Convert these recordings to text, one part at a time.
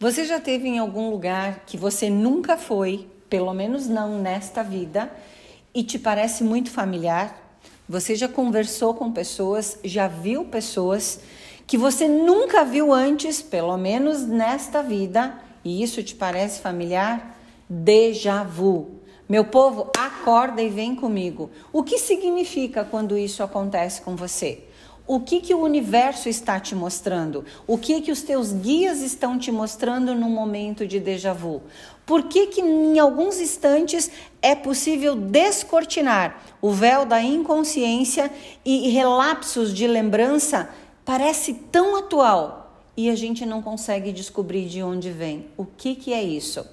Você já teve em algum lugar que você nunca foi, pelo menos não nesta vida, e te parece muito familiar? Você já conversou com pessoas, já viu pessoas que você nunca viu antes, pelo menos nesta vida, e isso te parece familiar? Déjà vu. Meu povo, acorda e vem comigo. O que significa quando isso acontece com você? O que, que o universo está te mostrando? O que, que os teus guias estão te mostrando no momento de déjà vu? Por que, que em alguns instantes é possível descortinar o véu da inconsciência e relapsos de lembrança parece tão atual e a gente não consegue descobrir de onde vem? O que, que é isso?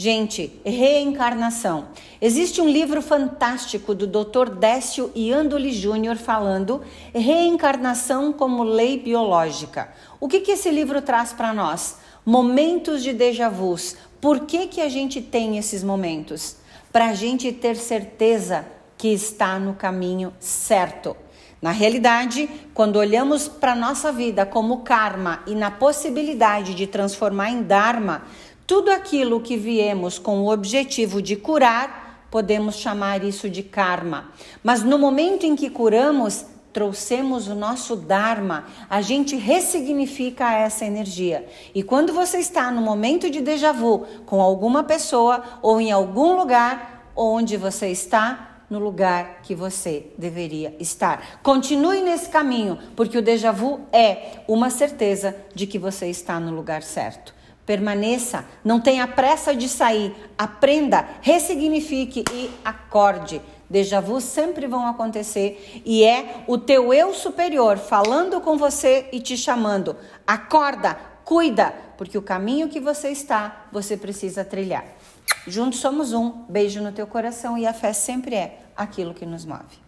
Gente, reencarnação. Existe um livro fantástico do Dr. Décio Iandoli Júnior falando reencarnação como lei biológica. O que, que esse livro traz para nós? Momentos de déjà vus. Por que, que a gente tem esses momentos? Para a gente ter certeza que está no caminho certo. Na realidade, quando olhamos para a nossa vida como karma e na possibilidade de transformar em dharma, tudo aquilo que viemos com o objetivo de curar, podemos chamar isso de karma. Mas no momento em que curamos, trouxemos o nosso Dharma, a gente ressignifica essa energia. E quando você está no momento de déjà vu com alguma pessoa ou em algum lugar onde você está, no lugar que você deveria estar. Continue nesse caminho, porque o déjà vu é uma certeza de que você está no lugar certo. Permaneça, não tenha pressa de sair, aprenda, ressignifique e acorde. Déjà vu sempre vão acontecer e é o teu eu superior falando com você e te chamando. Acorda, cuida, porque o caminho que você está, você precisa trilhar. Juntos somos um. Beijo no teu coração e a fé sempre é aquilo que nos move.